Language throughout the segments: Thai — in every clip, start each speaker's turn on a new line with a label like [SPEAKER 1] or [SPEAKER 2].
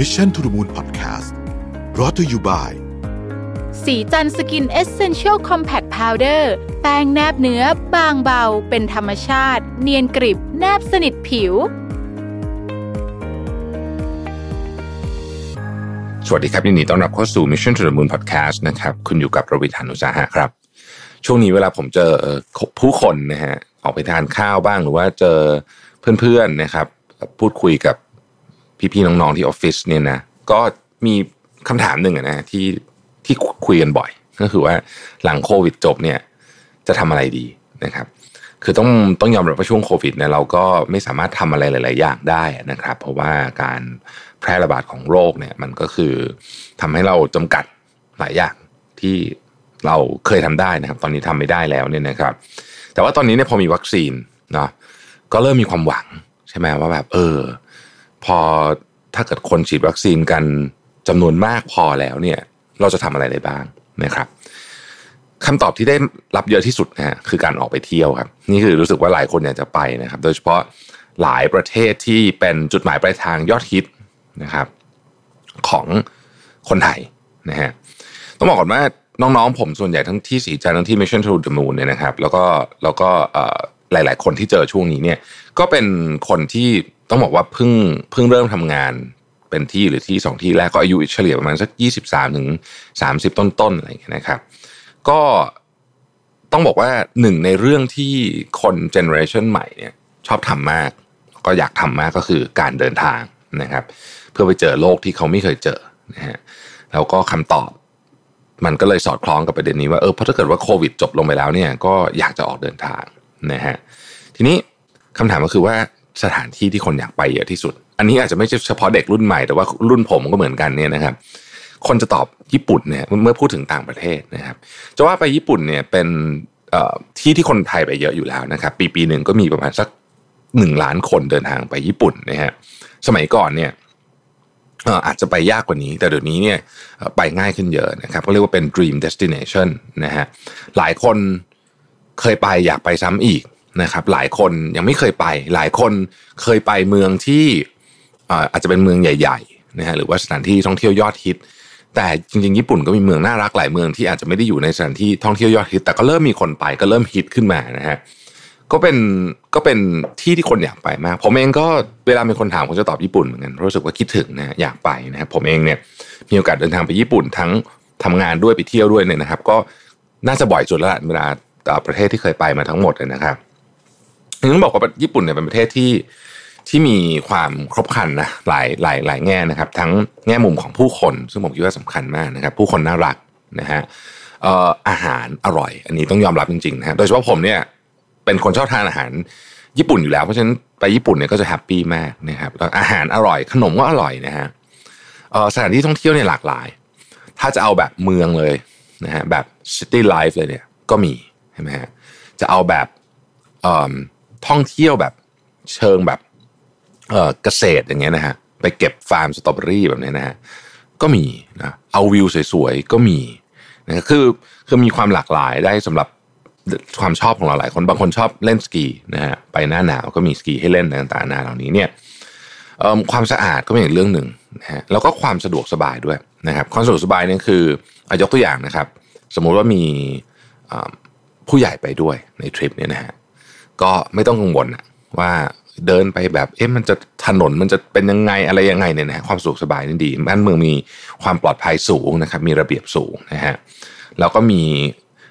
[SPEAKER 1] Mission to the Moon Podcast รอ t ธออยู่บ่าย
[SPEAKER 2] สีจันสกินเอเซนเชียลคอมแพคพาวเดอร์แป้งแนบเนื้อบางเบา เป็นธรรมชาติ เนียนกริบ แนบสนิทผิว
[SPEAKER 3] สวัสดีครับยินดีต้อนรับเข้าสู่ Mission to the Moon Podcast นะครับ คุณอยู่กับรวิศ หาญอุตสาหะครับ ช่วงนี้เวลาผมเจอผู้คนนะฮะออกไปทานข้าวบ้างหรือว่าเจอเพื่อนๆนะครับ พูดคุยกับ พี่ๆน้องๆที่ออฟฟิศเนี่ยนะก็มีคำถามหนึ่งนะที่ที่คุยกันบ่อย ก็คือว่าหลังโควิดจบเนี่ยจะทำอะไรดีนะครับคือต้องต้องยอมรับว่าช่วงโควิดเนี่ยเราก็ไม่สามารถทำอะไรหลาย ๆ อย่างได้นะครับ เพราะว่าการแพร่ระบาดของโรคเนี่ยมันก็คือทำให้เราจำกัดหลายอย่างที่เราเคยทำได้นะครับ ตอนนี้ทำไม่ได้แล้วเนี่ยนะครับ แต่ว่าตอนนี้เนี่ยพอมีวัคซีนเนาะก็เริ่มมีความหวังใช่ไหมว่าแบบ เออ พอถ้าเกิดคนฉีดวัคซีนกันจำนวนมากพอแล้วเนี่ย เราจะทำอะไรได้บ้างนะครับคำตอบที่ได้รับเยอะที่สุดนะฮะคือการออกไปเที่ยวครับ นี่คือรู้สึกว่าหลายคนอยากจะไปนะครับ โดยเฉพาะหลายประเทศที่เป็นจุดหมายปลายทางยอดฮิตนะครับ ของคนไทยนะฮะต้องบอกก่อนว่าน้องๆ ผมส่วนใหญ่ทั้งที่สีจันท์ทั้งที่ Mission to the Moon เนี่ยนะครับ แล้วก็แล้วก็หลาย ๆ คนที่เจอช่วงนี้เนี่ย ก็เป็นคนที่ ต้องบอกว่าเพิ่งเพิ่งเริ่มทำงานเป็นที่หรือที่สองที่แรกก็อายุเฉลี่ยประมาณสักยี่สิบสามถึงสามสิบต้นๆอะไรอย่างเงี้ยนะครับ ก็ต้องบอกว่าหนึ่งในเรื่องที่คนเจเนอเรชันใหม่เนี่ยชอบทำมาก ก็อยากทำมากก็คือการเดินทางนะครับ เพื่อไปเจอโลกที่เขาไม่เคยเจอนะฮะแล้วก็คำตอบมันก็เลยสอดคล้องกับประเด็นนี้ว่าเออเพราะถ้าเกิดว่าโควิดจบลงไปแล้วเนี่ยก็อยากจะออกเดินทางนะฮะทีนี้คำถามก็คือว่า สถานที่ที่คนอยากไปเยอะที่สุด อันนี้อาจจะไม่ใช่เฉพาะเด็กรุ่นใหม่แต่ว่ารุ่นผมก็เหมือนกันเนี่ยนะครับ คนจะตอบญี่ปุ่นเนี่ยเมื่อพูดถึงต่างประเทศนะครับ จะว่าไปญี่ปุ่นเนี่ยเป็นที่ที่คนไทยไปเยอะอยู่แล้วนะครับ ปีปีหนึ่งก็มีประมาณสักหนึ่งล้านคนเดินทางไปญี่ปุ่นนะฮะสมัยก่อนเนี่ยอาจจะไปยากกว่านี้ แต่เดี๋ยวนี้เนี่ยไปง่ายขึ้นเยอะนะครับก็เรียกว่าเป็น dream destination นะฮะหลายคนเคยไปอยากไปซ้ำอีก นะครับหลายคนยังไม่เคยไป หลายคนเคยไปเมืองที่อาจจะเป็นเมืองใหญ่ๆนะฮะหรือว่าสถานที่ท่องเที่ยวยอดฮิต แต่จริงๆญี่ปุ่นก็มีเมืองน่ารักหลายเมืองที่อาจจะไม่ได้อยู่ในสถานที่ท่องเที่ยวยอดฮิต แต่ก็เริ่มมีคนไปก็เริ่มฮิตขึ้นมานะฮะก็เป็นก็เป็นที่ที่คนอยากไปมากผมเองก็เวลามีคนถามผมจะตอบญี่ปุ่นเหมือนกันรู้สึกว่าคิดถึงนะอยากไปนะครับผมเองเนี่ยมีโอกาสเดินทางไปญี่ปุ่นทั้งทำงานด้วยไปเที่ยวด้วยเนี่ยนะครับ ก็น่าจะบ่อยสุดแล้วเวลาประเทศที่เคยไปมาทั้งหมดเลยนะครับ ต้องบอกว่าญี่ปุ่นเนี่ยเป็นประเทศที่ที่มีความครบครันนะหลายหลายหลายแง่นะครับ ทั้งแง่มุมของผู้คน ซึ่งผมคิดว่าสำคัญมากนะครับ ผู้คนน่ารักนะฮะอาหารอร่อย อันนี้ต้องยอมรับจริงๆนะฮะโดยเฉพาะผมเนี่ยเป็นคนชอบทานอาหารญี่ปุ่นอยู่แล้ว เพราะฉะนั้นไปญี่ปุ่นเนี่ยก็จะ happy มากนะครับแล้วอาหารอร่อยขนมก็อร่อยนะฮะสถานที่ท่องเที่ยวเนี่ยหลากหลาย ถ้าจะเอาแบบเมืองเลยนะฮะแบบ city life เลยเนี่ยก็มีใช่ไหมฮะจะเอาแบบ ท่องเที่ยวแบบเชิงแบบเออเกษตรอย่างเงี้ยนะฮะไปเก็บฟาร์มสตรอเบอรี่แบบนี้นะฮะก็มีนะเอาวิวสวยๆก็มีนะคือคือมีความหลากหลายได้สำหรับความชอบของเราหลายคนบางคนชอบเล่นสกีนะฮะไปหน้าหนาวก็มีสกีให้เล่นต่างๆนาเหล่านี้เนี่ยความสะอาดก็เป็นอีกเรื่องหนึ่งนะฮะแล้วก็ความสะดวกสบายด้วยนะครับความสะดวกสบายนี่คืออายกตัวอย่างนะครับ สมมุติว่ามีผู้ใหญ่ไปด้วยในทริปเนี่ยนะฮะ ก็ไม่ต้องกังวลว่าเดินไปแบบเอ๊ะมันจะถนนมันจะเป็นยังไงอะไรยังไงเนี่ยนะความสุขสบายนี่ดีบ้านเมืองมีความปลอดภัยสูงนะครับ มีระเบียบสูงนะฮะแล้วก็มี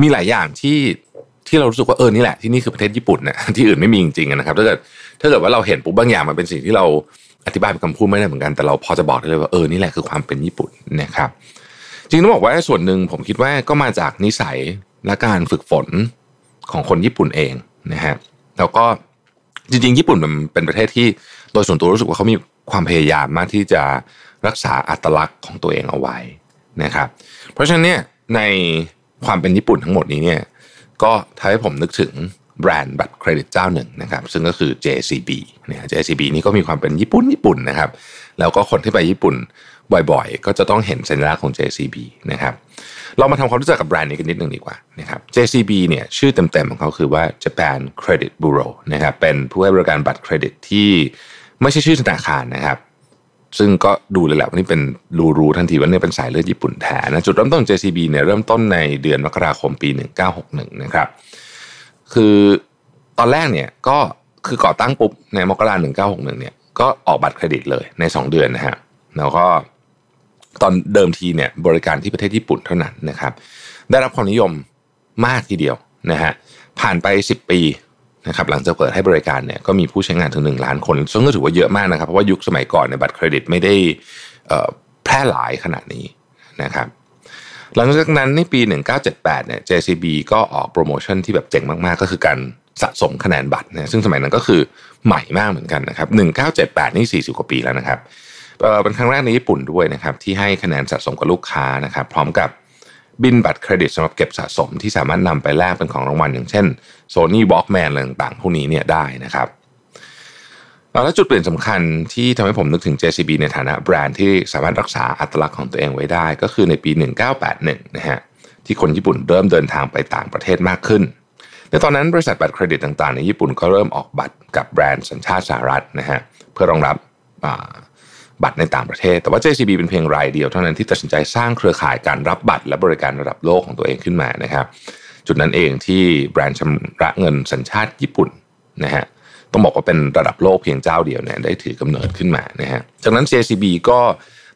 [SPEAKER 3] มีหลายอย่างที่ที่เรารู้สึกว่าเออนี่แหละที่นี่คือประเทศญี่ปุ่นนะที่อื่นไม่มีจริงๆนะครับถ้าเกิดถ้าเกิดว่าเราเห็นปุ๊บบางอย่างมันเป็นสิ่งที่เราอธิบายเป็นคำพูดไม่ได้เหมือนกันแต่เราพอจะบอกได้เลยว่าเออนี่แหละคือความเป็นญี่ปุ่นนะครับ จริงต้องบอกว่าส่วนหนึ่งผมคิดว่าก็มาจากนิสัยและการฝึกฝนของคนญี่ปุ่นเอง นะฮะแล้วก็จริงๆ ญี่ปุ่นมันเป็นประเทศที่โดยส่วนตัวรู้สึกว่าเขามีความพยายามมากที่จะรักษาอัตลักษณ์ของตัวเองเอาไว้นะครับ เพราะฉะนั้นเนี่ยในความเป็นญี่ปุ่นทั้งหมดนี้เนี่ยก็ทำให้ผมนึกถึงแบรนด์บัตรเครดิตเจ้าหนึ่งนะครับ ซึ่งก็คือ JCB เนี่ย JCB นี่ก็มีความเป็นญี่ปุ่นญี่ปุ่นนะครับ แล้วก็คนที่ไปญี่ปุ่น บ่อยๆ ก็จะต้องเห็นสัญลักษณ์ของ JCB นะครับเรามาทำความรู้จักกับแบรนด์นี้กันนิดหนึ่งดีกว่านะครับ JCB เนี่ยชื่อเต็มๆของเขาคือว่า Japan Credit Bureau นะครับเป็นผู้ให้บริการบัตรเครดิตที่ไม่ใช่ชื่อธนาคารนะครับซึ่งก็ดูเลยแหละว่านี่เป็นรูรูทันทีว่านี่เป็นสายเลือดญี่ปุ่นแท้นะจุดเริ่มต้น JCB เนี่ยเริ่มต้นในเดือนมกราคมปี 1961 นะครับ คือตอนแรกเนี่ยก็คือก่อตั้งปุ๊บในมกราคม1961เนี่ยก็ออกบัตรเครดิตเลยใน 2 เดือนนะฮะแล้วก็ ตอนเดิมทีเนี่ยบริการที่ประเทศญี่ปุ่นเท่านั้นนะครับ ได้รับความนิยมมากทีเดียวนะฮะผ่านไป 10 ปีนะครับหลังจากเปิดให้บริการเนี่ยก็มีผู้ใช้งานถึง 1 ล้านคนซึ่งก็ถือว่าเยอะมากนะครับ เพราะว่ายุคสมัยก่อนเนี่ยบัตรเครดิตไม่ได้แพร่หลายขนาดนี้นะครับหลังจากนั้นในปี 1978เนี่ย JCB ก็ออกโปรโมชั่นที่แบบเจ๋งมาก ๆ ก็คือการสะสมคะแนนบัตรนะซึ่งสมัยนั้นก็คือใหม่มากเหมือนกันนะครับ 1978 นี่ 40 กว่าปีแล้วนะครับ เป็นครั้งแรกในญี่ปุ่นด้วยนะครับที่ให้คะแนนสะสมกับลูกค้านะครับพร้อมกับบินบัตรเครดิตสำหรับเก็บสะสมที่สามารถนำไปแลกเป็นของรางวัลอย่างเช่น Sony Walkman อะไรต่างๆพวกนี้เนี่ยได้นะครับแล้วจุดเปลี่ยนสำคัญที่ทำให้ผมนึกถึง JCB ในฐานะแบรนด์ที่สามารถรักษาอัตลักษณ์ของตัวเองไว้ได้ ก็คือในปี 1981นะฮะที่คนญี่ปุ่นเริ่มเดินทางไปต่างประเทศมากขึ้น ในตอนนั้นบริษัทบัตรเครดิตต่างๆ ในญี่ปุ่นก็เริ่มออกบัตรกับแบรนด์สัญชาติสหรัฐนะฮะเพื่อรองรับ บัตรในต่างประเทศ แต่ว่า JCB เป็นเพียงรายเดียวเท่านั้นที่ตัดสินใจสร้างเครือข่ายการรับบัตรและบริการระดับโลกของตัวเองขึ้นมานะครับ จุดนั้นเองที่แบรนด์ชำระเงินสัญชาติญี่ปุ่นนะฮะต้องบอกว่าเป็นระดับโลกเพียงเจ้าเดียวเนี่ยได้ถือกำเนิดขึ้นมานะฮะจากนั้น JCB ก็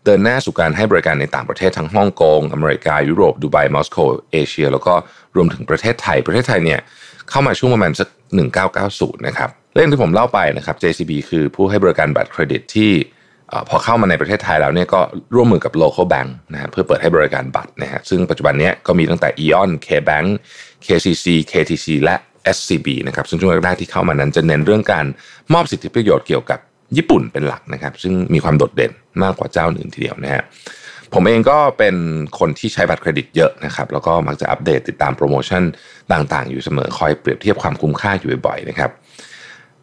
[SPEAKER 3] เดินหน้าสู่การให้บริการในต่างประเทศทั้งฮ่องกง อเมริกา ยุโรป ดูไบมอสโกเอเชีย แล้วก็รวมถึงประเทศไทย ประเทศไทยเนี่ยเข้ามาช่วงประมาณสัก1990 นะครับ เรื่องที่ผมเล่าไปนะครับ JCB คือผู้ให้บริการบัตรเครดิตที่ พอเข้ามาในประเทศไทยแล้วเนี่ยก็ร่วมมือกับ local bank นะฮะเพื่อเปิดให้บริการบัตรนะฮะซึ่งปัจจุบันนี้ก็มีตั้งแต่ Eon KBank KCC KTC และ SCB นะครับซึ่งช่วงแรกๆที่เข้ามานั้นจะเน้นเรื่องการมอบสิทธิประโยชน์เกี่ยวกับญี่ปุ่นเป็นหลักนะครับ ซึ่งมีความโดดเด่นมากกว่าเจ้าอื่นทีเดียวนะฮะผมเองก็เป็นคนที่ใช้บัตรเครดิตเยอะนะครับแล้วก็มักจะอัปเดตติดตามโปรโมชั่นต่างๆ อยู่เสมอคอยเปรียบเทียบความคุ้มค่าอยู่บ่อยๆนะครับ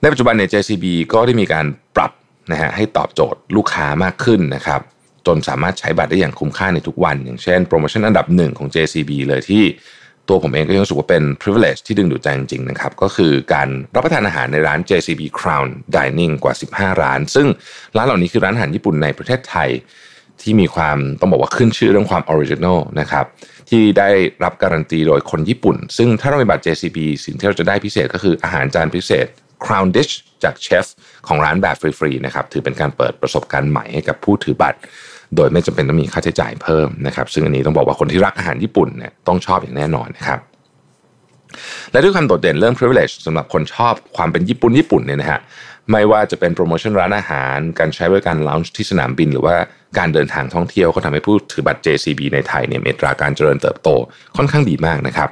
[SPEAKER 3] ในปัจจุบันใน JCB ก็ได้มีการปรับ นะฮะให้ตอบโจทย์ลูกค้ามากขึ้นนะครับจนสามารถใช้บัตรได้อย่างคุ้มค่าในทุกวัน อย่างเช่นโปรโมชั่นอันดับหนึ่งของ JCB เลยที่ตัวผมเองก็ยังรู้สึกว่าเป็น privilege ที่ดึงดูดใจจริงๆนะครับ ก็คือการรับประทานอาหารในร้าน JCB Crown Dining กว่า 15 ร้าน ซึ่งร้านเหล่านี้คือร้านอาหารญี่ปุ่นในประเทศไทย ที่มีความต้องบอกว่าขึ้นชื่อเรื่องความ original นะครับ ที่ได้รับการันตีโดยคนญี่ปุ่น ซึ่งถ้าเรามีบัตร JCB สิ่งที่เราจะได้พิเศษก็คืออาหารจานพิเศษ Crown Dish จากเชฟของร้านแบบฟรีๆนะครับถือเป็นการเปิดประสบการณ์ใหม่ให้กับผู้ถือบัตร โดยไม่จำเป็นต้องมีค่าใช้จ่ายเพิ่มนะครับซึ่งอันนี้ต้องบอกว่าคนที่รักอาหารญี่ปุ่นเนี่ยต้องชอบอย่างแน่นอนนะครับและด้วยความโดดเด่นเรื่อง privilege สำหรับคนชอบความเป็นญี่ปุ่นญี่ปุ่นเนี่ยนะฮะไม่ว่าจะเป็นโปรโมชั่นร้านอาหาร การใช้บริการลาวน์ที่สนามบิน หรือว่าการเดินทางท่องเที่ยวก็ทำให้ผู้ถือบัตร JCB ในไทยเนี่ยมีตราการเจริญเติบโตค่อนข้างดีมากนะครับ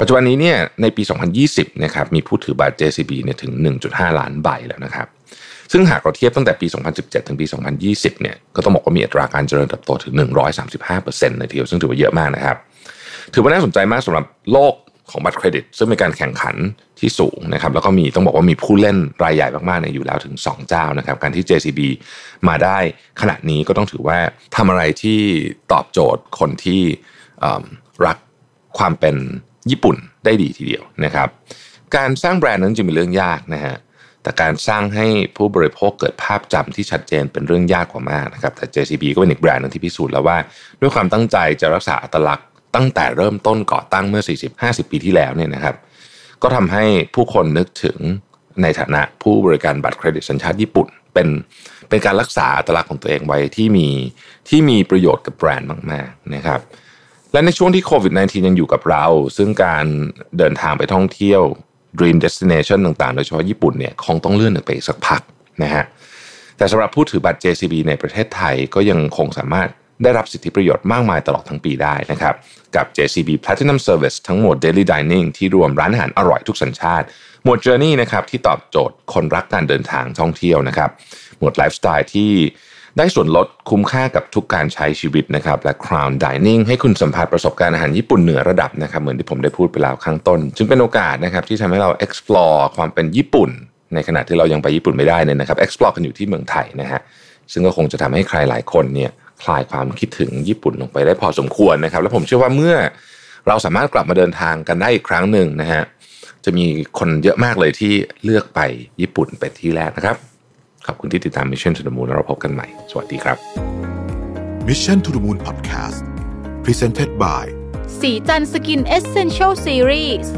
[SPEAKER 3] ปัจจุบันนี้เนี่ยในปี 2020นะครับมีผู้ถือบัตร JCB เนี่ยถึง 1.5 ล้านใบแล้วนะครับ ซึ่งหากเราเทียบตั้งแต่ปี 2017 ถึงปี 2020เนี่ยก็ต้องบอกว่ามีอัตราการเจริญเติบโตถึง 135%เลยทีเดียวซึ่งถือว่าเยอะมากนะครับ ถือว่าน่าสนใจมากสำหรับโลกของบัตรเครดิต ซึ่งมีการแข่งขันที่สูงนะครับแล้วก็มีต้องบอกว่ามีผู้เล่นรายใหญ่มากๆเนี่ยอยู่แล้วถึง 2 เจ้านะครับการที่ JCB มาได้ขณะนี้ก็ต้องถือว่าทำอะไรที่ตอบโจทย์คนที่รักความเป็น ญี่ปุ่นได้ดีทีเดียวนะครับ การสร้างแบรนด์นั้นจึงเป็นเรื่องยากนะฮะแต่การสร้างให้ผู้บริโภคเกิดภาพจำที่ชัดเจนเป็นเรื่องยากกว่ามากนะครับแต่ JCB ก็เป็นอีกแบรนด์นึงที่พิสูจน์แล้วว่า ด้วยความตั้งใจจะรักษาอัตลักษณ์ตั้งแต่เริ่มต้นก่อตั้งเมื่อ 40-50 ปีที่แล้วเนี่ยนะครับ ก็ทำให้ผู้คนนึกถึงในฐานะผู้บริการบัตรเครดิตสัญชาติญี่ปุ่น เป็นเป็นการรักษาอัตลักษณ์ของตัวเองไว้ที่มีที่มีประโยชน์กับแบรนด์มากๆนะครับ และในช่วงที่โควิด -19 ยังอยู่กับเรา ซึ่งการเดินทางไปท่องเที่ยว Dream Destination ต่างๆ โดยเฉพาะญี่ปุ่นเนี่ยคงต้องเลื่อนไปอีกสักพักนะฮะแต่สำหรับผู้ถือบัตร JCB ในประเทศไทยก็ยังคงสามารถได้รับสิทธิประโยชน์มากมายตลอดทั้งปีได้นะครับ กับ JCB Platinum Service ทั้งหมด Daily Dining ที่รวมร้านอาหารอร่อยทุกสัญชาติ หมวด Journey นะครับที่ตอบโจทย์คนรักการเดินทางท่องเที่ยวนะครับ หมวด Lifestyle ที่ ได้ส่วนลดคุ้มค่ากับทุกการใช้ชีวิตนะครับและ Crown Dining ให้คุณสัมผัสประสบการณ์อาหารญี่ปุ่นเหนือระดับนะครับเหมือนที่ผมได้พูดไปแล้วข้างต้น จึงเป็นโอกาสนะครับที่ทำให้เรา explore ความเป็นญี่ปุ่น ในขณะที่เรายังไปญี่ปุ่นไม่ได้เนี่ยนะครับ explore กันอยู่ที่เมืองไทยนะฮะซึ่งก็คงจะทำให้ใครหลายคนเนี่ยคลายความคิดถึงญี่ปุ่นลงไปได้พอสมควรนะครับ และผมเชื่อว่าเมื่อเราสามารถกลับมาเดินทางกันได้อีกครั้งหนึ่งนะฮะจะมีคนเยอะมากเลยที่เลือกไปญี่ปุ่นเป็นที่แรกนะครับ ขอบคุณที่ติดตาม Mission to the Moon แล้วเราพบกันใหม่ สวัสดีครับ
[SPEAKER 1] Mission to the Moon Podcast Presented by
[SPEAKER 2] สีจันสกินเอเซนเชลซีรีส์